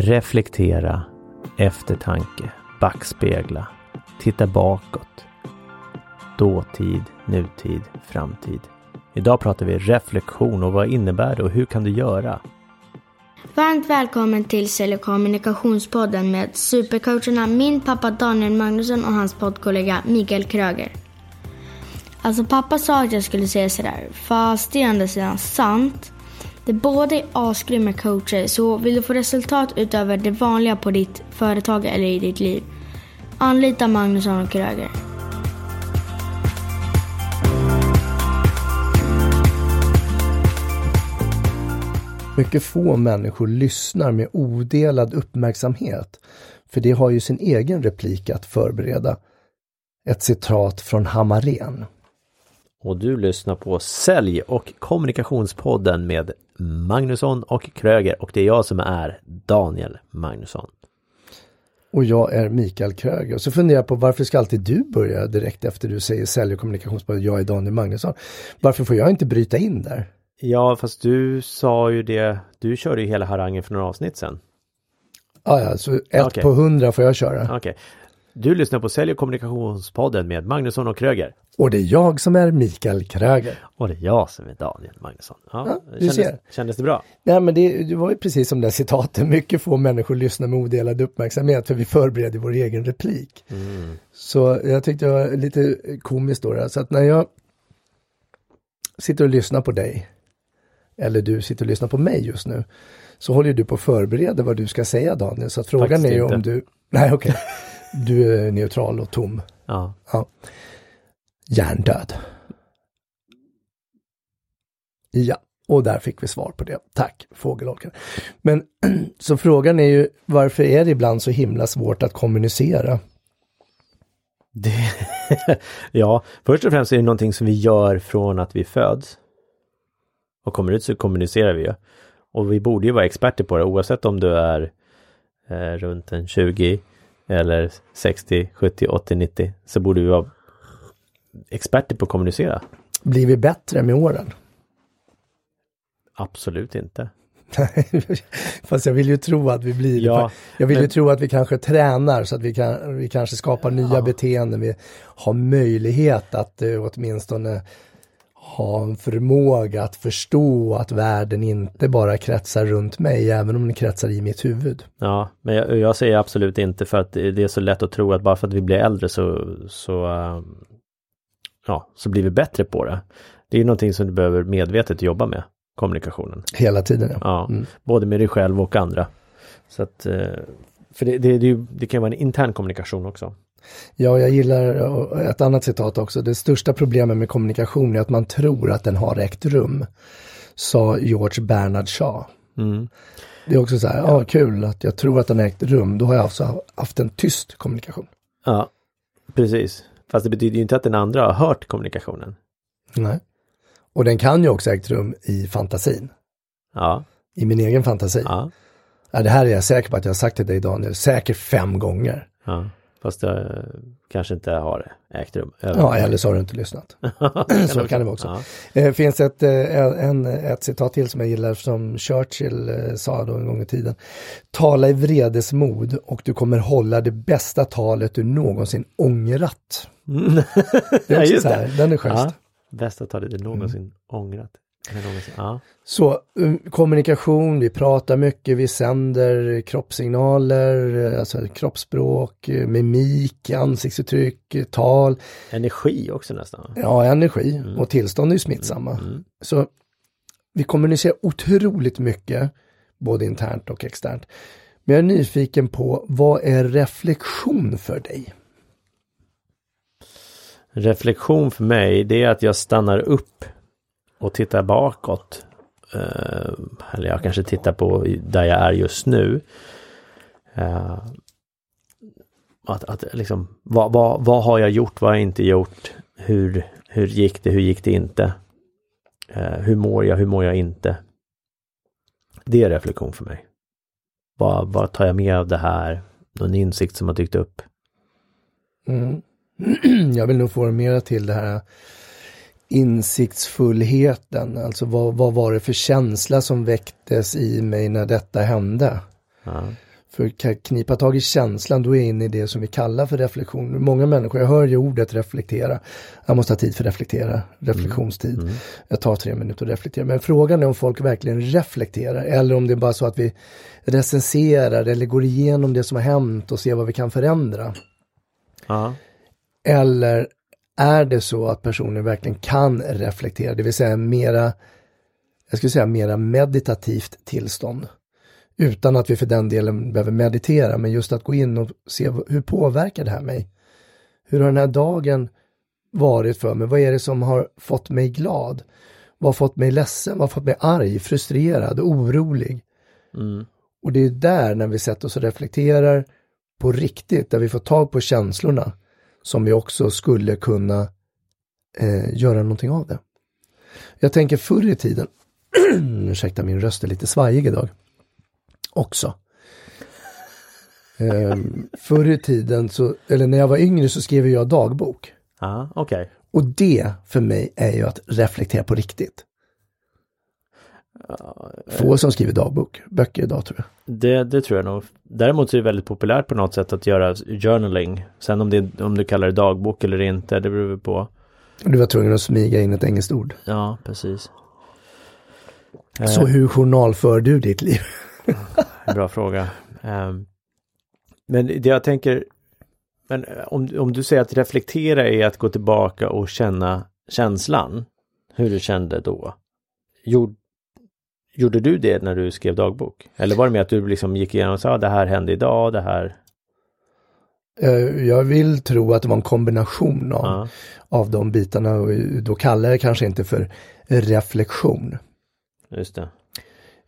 reflektera, eftertanke, backspegla, titta bakåt. Dåtid, nutid, framtid. Idag pratar vi reflektion och vad innebär det och hur kan du göra? Varmt välkommen till Sälj och kommunikationspodden med supercoacherna min pappa Daniel Magnusson och hans poddkollega Mikael Kröger. Alltså pappa sa att jag skulle säga sådär, fast det är ändå sidan sant. Det båda är asgrymma coacher, så vill du få resultat utöver det vanliga på ditt företag eller i ditt liv, anlita Magnusson och Kröger. Mycket få människor lyssnar med odelad uppmärksamhet, för det har ju sin egen replik att förbereda. Ett citat från Hammarén. Och du lyssnar på Sälj och kommunikationspodden med Magnusson och Kröger och det är jag som är Daniel Magnusson. Och jag är Mikael Kröger. Och så funderar jag på varför ska alltid du börja direkt efter du säger Sälj och kommunikationspodden, jag är Daniel Magnusson. Varför får jag inte bryta in där? Ja, fast du sa ju det, du körde ju hela harangen för några avsnitt sen. Ah, ja, så ett Okej. på hundra får jag köra. Okej. Du lyssnar på Sälj och kommunikationspodden med Magnusson och Kröger. Och det är jag som är Mikael Kröger. Och det är jag som är Daniel Magnusson. Ja, Ja, du kändes, ser. kändes det bra? Nej men det, det var ju precis som det här citatet, mycket få människor lyssnar med odelad uppmärksamhet för vi förbereder vår egen replik. Så jag tyckte det var lite komiskt då, då. så att när jag sitter och lyssnar på dig, eller du sitter och lyssnar på mig just nu, så håller du på att förbereda vad du ska säga Daniel, så att frågan Faktiskt är ju inte. om du, nej okej, du är neutral och tom. Ja. Ja. Hjärndöd. Ja, och där fick vi svar på det. Tack fågelholkar. Men så frågan är ju varför är det ibland så himla svårt att kommunicera? Det, ja, först och främst är det någonting som vi gör från att vi föds. Och kommer ut så kommunicerar vi ju. Och vi borde ju vara experter på det oavsett om du är eh, runt en 20 eller 60, 70, 80, 90 så borde vi vara experter på att kommunicera. Blir vi bättre med åren? Absolut inte. Fast jag vill ju tro att vi blir. Ja, Jag vill ju men- tro att vi kanske tränar så att vi, kan, vi kanske skapar nya beteenden. Vi har möjlighet att eh, åtminstone ha en förmåga att förstå att världen inte bara kretsar runt mig, även om den kretsar i mitt huvud. Ja, men jag, jag säger absolut inte för att det är så lätt att tro att bara för att vi blir äldre så, så, eh, ja, så blir vi bättre på det. Det är någonting som du behöver medvetet jobba med, kommunikationen. Hela tiden. Ja. Ja, Mm. både med dig själv och andra. Så att, eh, för det, det, det, det kan ju vara en intern kommunikation också. Ja, jag gillar eh, ett annat citat också. Det största problemet med kommunikation är att man tror att den har ägt rum, sa George Bernard Shaw. Mm. Det är också så här, ja kul att jag tror att den har ägt rum, då har jag alltså haft en tyst kommunikation. Ja, precis. Fast det betyder ju inte att den andra har hört kommunikationen. Nej. Och den kan ju också ägt rum i fantasin, Ja, i min egen fantasi. ja, Ja, det här är jag säker på att jag har sagt till dig Daniel, säkert fem gånger. ja. Fast det kanske inte har ägt rum. Ja, eller så har du inte lyssnat. så kan det vara också. Ja. Det finns ett, eh, en, ett citat till som jag gillar som Churchill eh, sa då en gång i tiden. Tala i vredesmod och du kommer hålla det bästa talet du någonsin ångrat. Det är Ja, också just så här, den är schysst. Ja, bästa talet du någonsin ångrat. Ja. Så um, kommunikation, vi pratar mycket, vi sänder kroppssignaler, eh, alltså kroppsspråk, eh, mimik, ansiktsuttryck, eh, tal, Energi också nästan. ja energi och tillstånd är ju smittsamma. Så vi kommunicerar otroligt mycket, både internt och externt. Men jag är nyfiken på, vad är reflektion för dig? Reflektion för mig, det är att jag stannar upp och tittar bakåt. Eh, eller jag kanske tittar på där jag är just nu. Eh, att, att liksom, vad, vad, vad har jag gjort, vad har jag inte gjort? Hur, hur gick det, hur gick det inte? Eh, hur mår jag, hur mår jag inte? Det är reflektion för mig. Vad, vad tar jag med av det här? Någon insikt som har dykt upp? Mm. Jag vill nog få mera till det här insiktsfullheten. Alltså vad, vad var det för känsla som väcktes i mig när detta hände? Ja. För jag knipa tag i känslan, då är jag inne i det som vi kallar för reflektion. Många människor, jag hör ju ordet reflektera. Jag måste ha tid för reflektera, reflektionstid. Mm. Jag tar tre minuter att reflektera. Men frågan är om folk verkligen reflekterar eller om det är bara så att vi recenserar eller går igenom det som har hänt och ser vad vi kan förändra. Ja. Eller är det så att personen verkligen kan reflektera, det vill säga mera, jag skulle säga mera meditativt tillstånd. Utan att vi för den delen behöver meditera, men just att gå in och se hur påverkar det här mig? Hur har den här dagen varit för mig? Vad är det som har fått mig glad? Vad har fått mig ledsen? Vad har fått mig arg, frustrerad, orolig? Mm. Och det är där när vi sätter oss och reflekterar på riktigt, där vi får tag på känslorna, som vi också skulle kunna eh, göra någonting av det. Jag tänker förr i tiden, ursäkta min röst är lite svajig idag, också. Eh, förr i tiden, så, eller när jag var yngre så skrev jag dagbok. Ja, okej. Och det för mig är ju att reflektera på riktigt. Få som skriver dagbok, böcker idag tror jag. Det, det tror jag nog. Däremot så är det väldigt populärt på något sätt att göra journaling. Sen om, det, om du kallar det dagbok eller inte, det beror på. Och du var tvungen att smyga in ett engelskt ord. Ja, precis. Så hur journalför du ditt liv? Bra fråga. Ehm, men det jag tänker, men om, om du säger att reflektera är att gå tillbaka och känna känslan, hur du kände då. Gjorde, gjorde du det när du skrev dagbok? Eller var det med att du liksom gick igenom och sa, ah, det här hände idag, det här... Eh, Jag vill tro att det var en kombination av, Ja, av de bitarna och då kallar jag det kanske inte för reflektion. just det.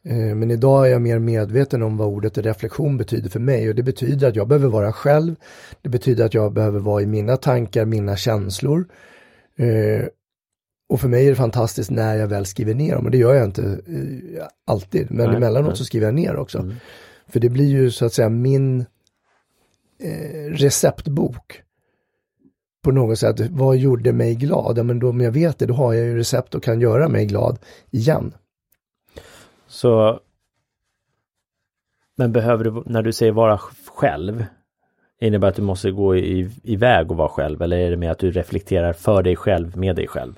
Eh, Men idag är jag mer medveten om vad ordet reflektion betyder för mig och det betyder att jag behöver vara själv. Det betyder att jag behöver vara i mina tankar, mina känslor. Och för mig är det fantastiskt när jag väl skriver ner dem och det gör jag inte eh, alltid. Men Nej, emellanåt nej. så skriver jag ner också. Mm. För det blir ju så att säga min eh, receptbok. På något sätt, vad gjorde mig glad? Ja, men då, om jag vet det, då har jag ju recept och kan göra mig glad igen. Så Men behöver du, när du säger vara själv, innebär att du måste gå i, iväg och vara själv eller är det med att du reflekterar för dig själv med dig själv?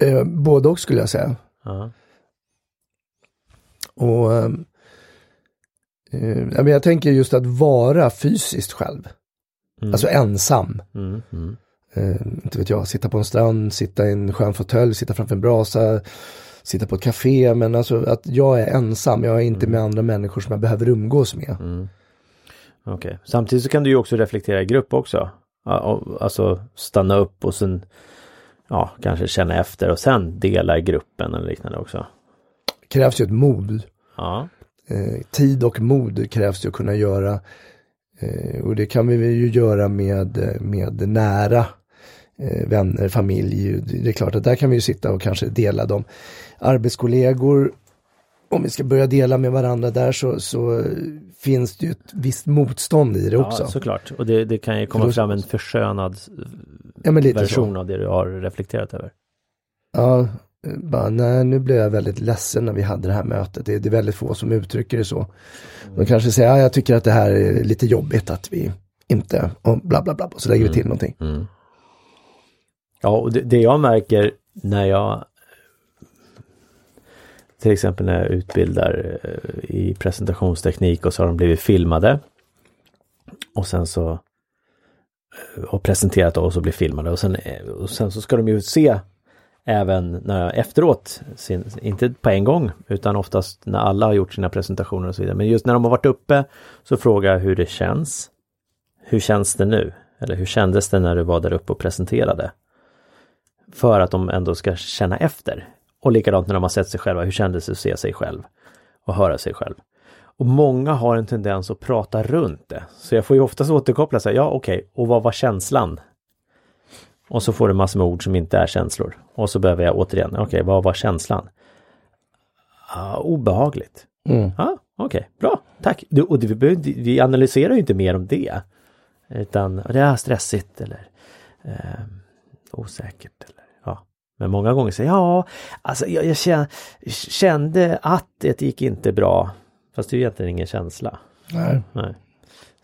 Eh, både och skulle jag säga. Ja. Och ehm, eh, men jag tänker just att vara fysiskt själv. Mm. Alltså ensam. Mm, mm. Eh, inte vet jag, sitta på en strand, sitta i en skön fåtölj, sitta framför en brasa, sitta på ett café. Men alltså att jag är ensam, jag är inte med andra människor som jag behöver umgås med. Mm. Okej, samtidigt så kan du ju också reflektera i grupp också. Alltså stanna upp och sen ja, kanske känna efter och sen dela i gruppen eller liknande också. krävs ju ett mod. Ja, Eh, tid och mod krävs ju att kunna göra. Eh, och det kan vi ju göra med, med nära eh, vänner, familj. Det är klart att där kan vi ju sitta och kanske dela dem. Arbetskollegor, om vi ska börja dela med varandra där så, så finns det ju ett visst motstånd i det också. ja såklart. Och det, det kan ju komma fram en förskönad Ja, version så. av det du har reflekterat över. Ja, bara, nej, nu blev jag väldigt ledsen när vi hade det här mötet. Det, det är väldigt få som uttrycker det så. De kanske säger, ja, jag tycker att det här är lite jobbigt att vi inte, och bla bla bla, och så lägger vi till någonting. Mm. Ja, och det, det jag märker när jag till exempel när jag utbildar eh, i presentationsteknik och så har de blivit filmade. Och sen så Eh, och presenterat oss och blir filmade och sen, eh, och sen så ska de ju se även när efteråt, sin, inte på en gång utan oftast när alla har gjort sina presentationer och så vidare. Men just när de har varit uppe så frågar jag hur det känns. Hur känns det nu? Eller hur kändes det när du var där uppe och presenterade? För att de ändå ska känna efter. Och likadant när de har sett sig själva, hur kändes det att se sig själv? Och höra sig själv. Och många har en tendens att prata runt det. Så jag får ju oftast återkoppla sig, ja okej, och vad var känslan? Och så får du massor med ord som inte är känslor. Och så behöver jag återigen, okej, vad var känslan? Ah, obehagligt. Mm. Ja, okej, bra, tack. Du, och det, vi, analyserar ju inte mer om det. Utan det är stressigt eller eh, osäkert. Eller, ja. Men många gånger säger ja, alltså jag, jag kände att det gick inte bra. Fast det är ju egentligen ingen känsla. Nej. Nej.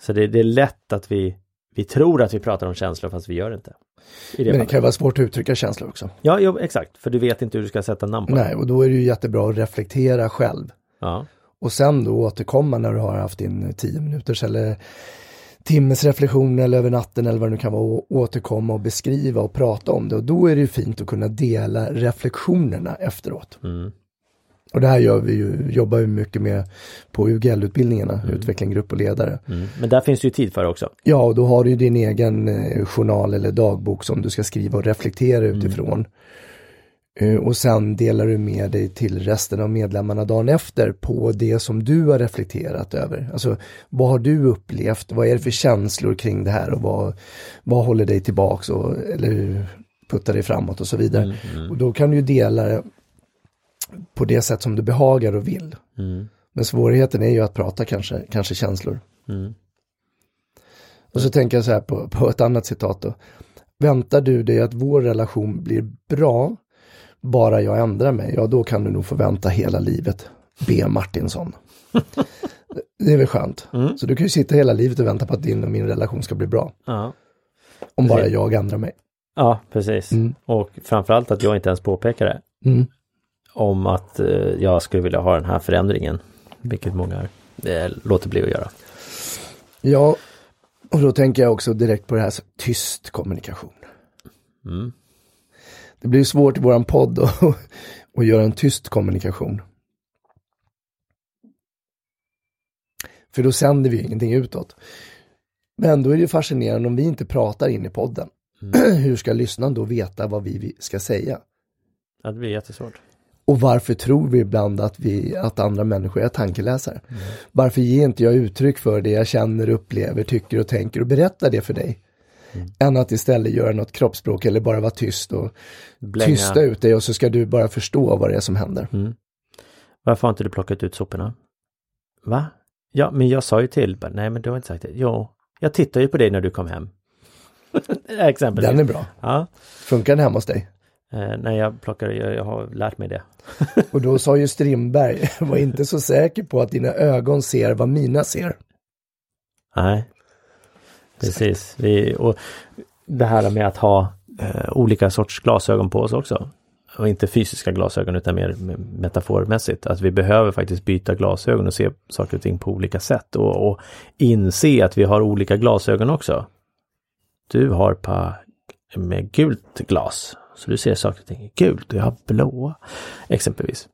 Så det, det är lätt att vi, vi tror att vi pratar om känslor fast vi gör det inte. Det Men det fallet. kan vara svårt att uttrycka känslor också. Ja, jo, exakt. För du vet inte hur du ska sätta namn på det. Nej, och då är det ju jättebra att reflektera själv. Ja. Och sen då återkomma när du har haft din tio minuters eller timmes reflektion eller över natten eller vad det nu kan vara och återkomma och beskriva och prata om det. Och då är det ju fint att kunna dela reflektionerna efteråt. Mm. Och det här gör vi ju, jobbar vi mycket med på UGL-utbildningarna, utveckling, grupp och ledare. Mm. Men där finns det ju tid för det också. Ja, och då har du din egen eh, journal eller dagbok som du ska skriva och reflektera utifrån. Eh, och sen delar du med dig till resten av medlemmarna dagen efter på det som du har reflekterat över. Alltså vad har du upplevt? Vad är det för känslor kring det här och vad, vad håller dig tillbaks och, eller puttar dig framåt och så vidare. Och då kan du ju dela på det sätt som du behagar och vill. Mm. Men svårigheten är ju att prata kanske, kanske känslor. Mm. Och så tänker jag så här på, på ett annat citat då. Väntar du dig att vår relation blir bra bara jag ändrar mig, ja då kan du nog få vänta hela livet. B. Martinsson. Det är väl skönt. Mm. Så du kan ju sitta hela livet och vänta på att din och min relation ska bli bra. Ja. Om bara jag ändrar mig. ja, precis. Mm. Och framförallt att jag inte ens påpekar det. Mm. Om att eh, jag skulle vilja ha den här förändringen. Vilket många eh, låter bli att göra. Ja, och då tänker jag också direkt på det här så, tyst kommunikation. Mm. Det blir svårt i våran podd att, att göra en tyst kommunikation. För då sänder vi ingenting utåt. Men då är det ju fascinerande om vi inte pratar in i podden. Hur ska lyssnaren då veta vad vi vi ska säga? Ja, det blir jättesvårt. Och varför tror vi ibland att, vi, att andra människor är tankeläsare? Varför ger inte jag uttryck för det jag känner, upplever, tycker och tänker och berättar det för dig? Än att istället göra något kroppsspråk eller bara vara tyst och Blänga. tysta ut dig och så ska du bara förstå vad det är som händer. Mm. Varför har inte du plockat ut soporna? Va? Ja, men jag sa ju till. Nej, men du har inte sagt det. Jo, jag tittade ju på dig när du kom hem. Exempelvis. Den är bra. Ja, Funkar den hemma hos dig? Eh, när jag plockar, jag, jag har lärt mig det. Och då sa ju Strindberg, var inte så säker på att dina ögon ser vad mina ser. Nej, precis. Vi, och det här med att ha eh, olika sorts glasögon på oss också. Och inte fysiska glasögon utan mer me- metaformässigt. Att vi behöver faktiskt byta glasögon och se saker och ting på olika sätt. Och, och inse att vi har olika glasögon också. Du har par med gult glas. Så du ser saker och ting i gult och jag har blåa. Exempelvis.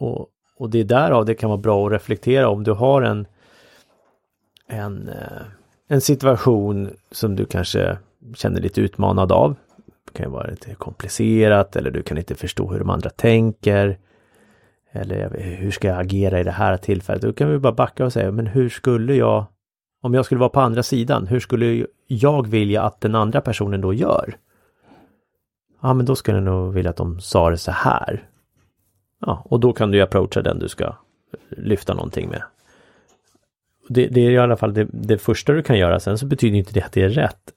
Och, och det är därav det kan vara bra att reflektera om du har en en, eh, en situation som du kanske känner dig lite utmanad av. Det kan ju vara lite komplicerat eller du kan inte förstå hur de andra tänker. Eller hur ska jag agera i det här tillfället? Då kan vi bara backa och säga, men hur skulle jag, om jag skulle vara på andra sidan, hur skulle jag vilja att den andra personen då gör? Ja, men då skulle jag nog vilja att de sa det så här. Ja, och då kan du ju approacha den du ska lyfta någonting med. Det, det är i alla fall det, det första du kan göra. Sen så betyder inte det att det är rätt.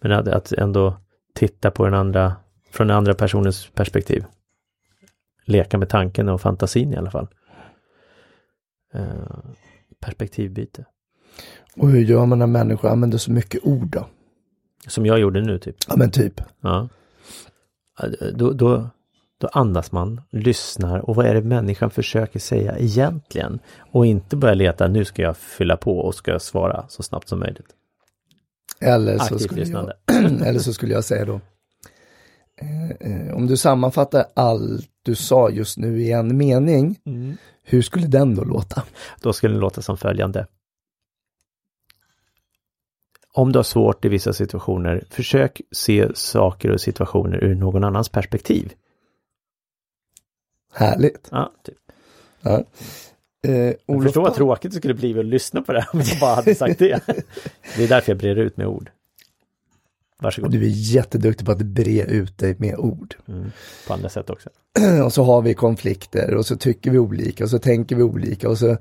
Men att, att ändå titta på den andra, från den andra personens perspektiv. Leka med tanken och fantasin i alla fall. Eh, perspektivbyte. Och hur gör man när människor använder så mycket ord då? Som jag gjorde nu typ. Ja men typ. Ja. Då, då, då andas man, lyssnar och vad är det människan försöker säga egentligen? Och inte börja leta, nu ska jag fylla på och ska svara så snabbt som möjligt. Eller så, skulle jag, eller så skulle jag säga då. Eh, eh, om du sammanfattar allt du sa just nu i en mening. Hur skulle den då låta? Då skulle det låta som följande. Om du har svårt i vissa situationer, försök se saker och situationer ur någon annans perspektiv. Härligt. Ja, typ. Ja. Eh, Olof förstår vad tråkigt det skulle bli att lyssna på det här om jag bara hade sagt det. Det är därför jag brer ut med ord. Varsågod. Du är jätteduktig på att bre ut dig med ord. Mm, på andra sätt också. och så har vi konflikter och så tycker vi olika och så tänker vi olika och så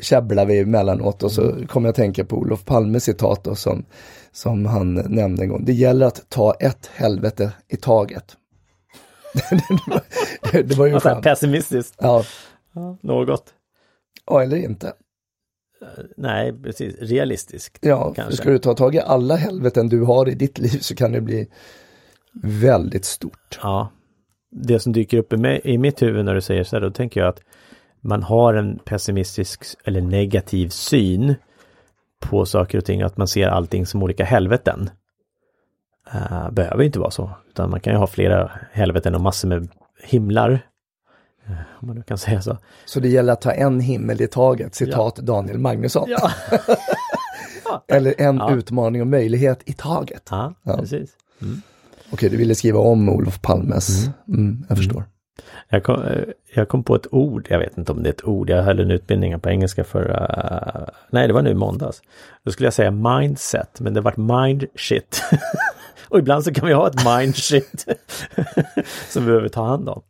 tjabblar vi emellanåt och så kommer jag att tänka på Olof Palmes citat då, som, som han nämnde en gång. Det gäller att ta ett helvete i taget. det, var, ju Alltså, skönt. pessimistiskt. Ja, något. ja, eller inte. Nej, precis. Realistiskt. Ja, kanske. ska du ta tag i alla helveten du har i ditt liv så kan det bli väldigt stort. Ja. Det som dyker upp i, mig, i mitt huvud när du säger så här, då tänker jag att man har en pessimistisk eller negativ syn på saker och ting, att man ser allting som olika helveten. Uh, behöver inte vara så, utan man kan ju ha flera helveten och massor med himlar. Uh, om man nu kan säga så. Så det gäller att ta en himmel i taget, citat Daniel Magnusson. Ja, Eller en Ja. utmaning och möjlighet i taget. ja, Ja. precis. Okej, du ville skriva om Olof Palmes. Mm, jag förstår. Jag kom, eh, jag kom på ett ord, jag vet inte om det är ett ord, jag höll en utbildning på engelska för, eh, nej det var nu i måndags. Då skulle jag säga mindset, men det vart mind shit. och ibland så kan vi ha ett mind shit som vi behöver ta hand om.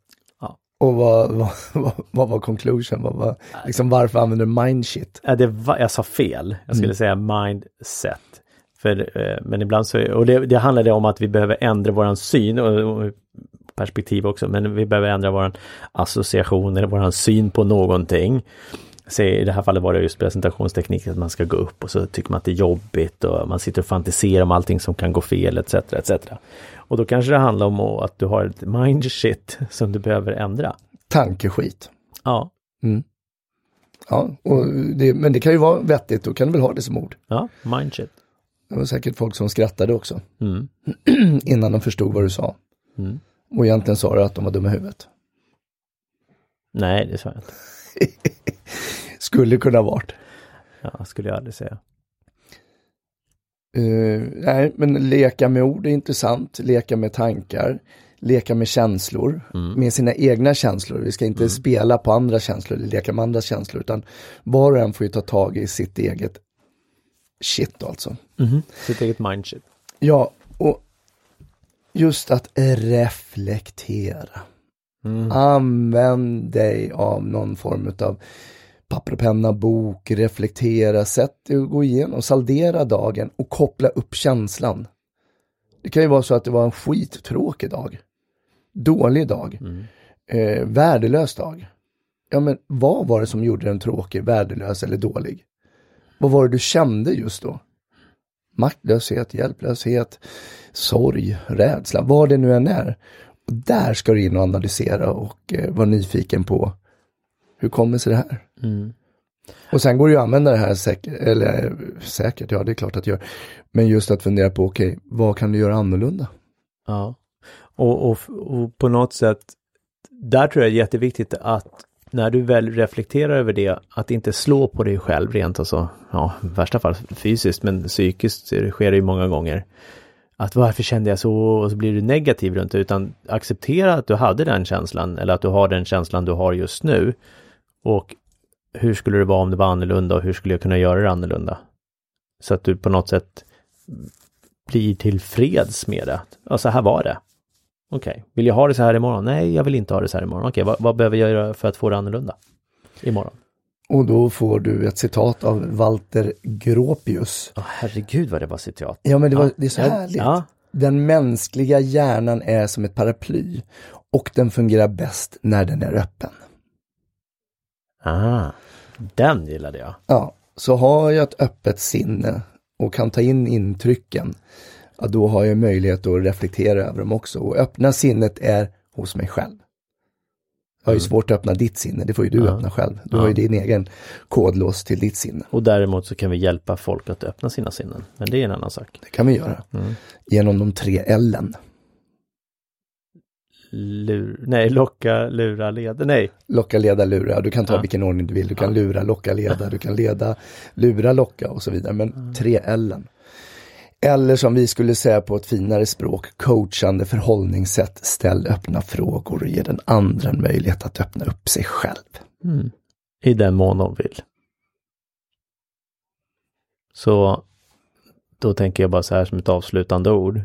Och vad, vad, vad, vad var conclusion? Vad var, liksom, varför använder du mind shit? Ja, det var, jag sa fel, jag skulle säga mindset. För, eh, men ibland så, och det, det handlade om att vi behöver ändra våran syn och, och perspektiv också, men vi behöver ändra våran association eller våran syn på någonting. Se, I det här fallet var det just presentationsteknik, att man ska gå upp och så tycker man att det är jobbigt och man sitter och fantiserar om allting som kan gå fel etc. etc. Och då kanske det handlar om att du har ett mind shit som du behöver ändra. Tankeskit. Ja, Ja, och det, men det kan ju vara vettigt, då kan du väl ha det som ord. ja, mind shit. Det var säkert folk som skrattade också, Mm. innan de förstod vad du sa. Mm. Och egentligen sa du att de var dumma i huvudet. Nej, det sa jag inte. Skulle kunna varit. Ja, skulle jag aldrig säga. Eh, nej, men leka med ord är intressant, leka med tankar, leka med känslor, med sina egna känslor. Vi ska inte spela på andra känslor eller leka med andras känslor, utan var och en får ju ta tag i sitt eget shit alltså. Sitt eget mindshit. Ja, och just att reflektera. Använd dig av någon form av papper och penna, bok, reflektera, sätt dig och gå igenom, saldera dagen och koppla upp känslan. Det kan ju vara så att det var en skittråkig dag. Dålig dag. Eh, värdelös dag. Ja men vad var det som gjorde den tråkig, värdelös eller dålig? Vad var det du kände just då? Maktlöshet, hjälplöshet, sorg, rädsla, vad det nu än är. Och där ska du in och analysera och eh, vara nyfiken på hur kommer sig det här? Och sen går det ju att använda det här säkert, eller eh, säkert, ja det är klart att det gör. Men just att fundera på, okej, vad kan du göra annorlunda? Ja. Och, och, och på något sätt, där tror jag det är jätteviktigt att när du väl reflekterar över det, att inte slå på dig själv rent alltså, ja, i värsta fall fysiskt, men psykiskt sker det ju många gånger. Att varför kände jag så och så blir du negativ runt det, utan acceptera att du hade den känslan eller att du har den känslan du har just nu. Och hur skulle det vara om det var annorlunda och hur skulle jag kunna göra det annorlunda? Så att du på något sätt blir tillfreds med det. Ja, så här var det. Okej, vill jag ha det så här imorgon? Nej, jag vill inte ha det så här imorgon. Okej, vad, vad behöver jag göra för att få det annorlunda imorgon? Och då får du ett citat av Walter Gropius. Åh, herregud vad det var citat. Ja men det, var, Ja. det är så härligt. ja. Den mänskliga hjärnan är som ett paraply och den fungerar bäst när den är öppen. Ah, den gillade jag. Ja, så har jag ett öppet sinne och kan ta in intrycken, ja, då har jag möjlighet att reflektera över dem också. Och öppna sinnet är hos mig själv. Jag har ju svårt att öppna ditt sinne, det får ju du öppna själv. Du har ju din egen kodlås till ditt sinne. Och däremot så kan vi hjälpa folk att öppna sina sinnen. Men det är en annan sak. Det kan vi göra. Genom de tre L'en. Lur, nej, locka, lura, leda. Nej, Locka, leda, lura. Du kan ta Ja. vilken ordning du vill. Du kan lura, locka, leda. Du kan leda, lura, locka och så vidare. Men tre L'en. Eller som vi skulle säga på ett finare språk, coachande förhållningssätt. Ställ öppna frågor och ge den andra en möjlighet att öppna upp sig själv. Mm. i den mån de vill. Så då tänker jag bara så här som ett avslutande ord.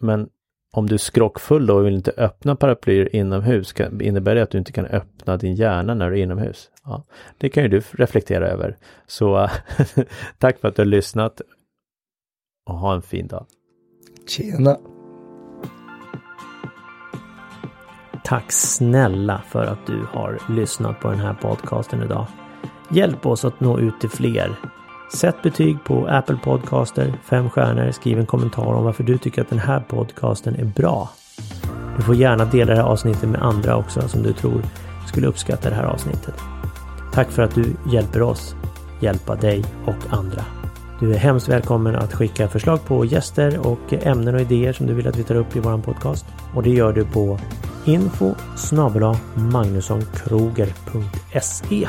Men om du är skrockfull då och vill inte öppna paraplyer inomhus, kan, innebär det att du inte kan öppna din hjärna när du är inomhus? Ja, det kan ju du reflektera över. Så tack för att du har lyssnat och ha en fin dag. Tjena! Tack snälla för att du har lyssnat på den här podcasten idag. Hjälp oss att nå ut till fler. Sätt betyg på Apple Podcaster, fem stjärnor, skriv en kommentar om varför du tycker att den här podcasten är bra. Du får gärna dela det här avsnittet med andra också som du tror skulle uppskatta det här avsnittet. Tack för att du hjälper oss hjälpa dig och andra. Du är hemskt välkommen att skicka förslag på gäster och ämnen och idéer som du vill att vi tar upp i våran podcast. Och det gör du på info magnussonkroger.se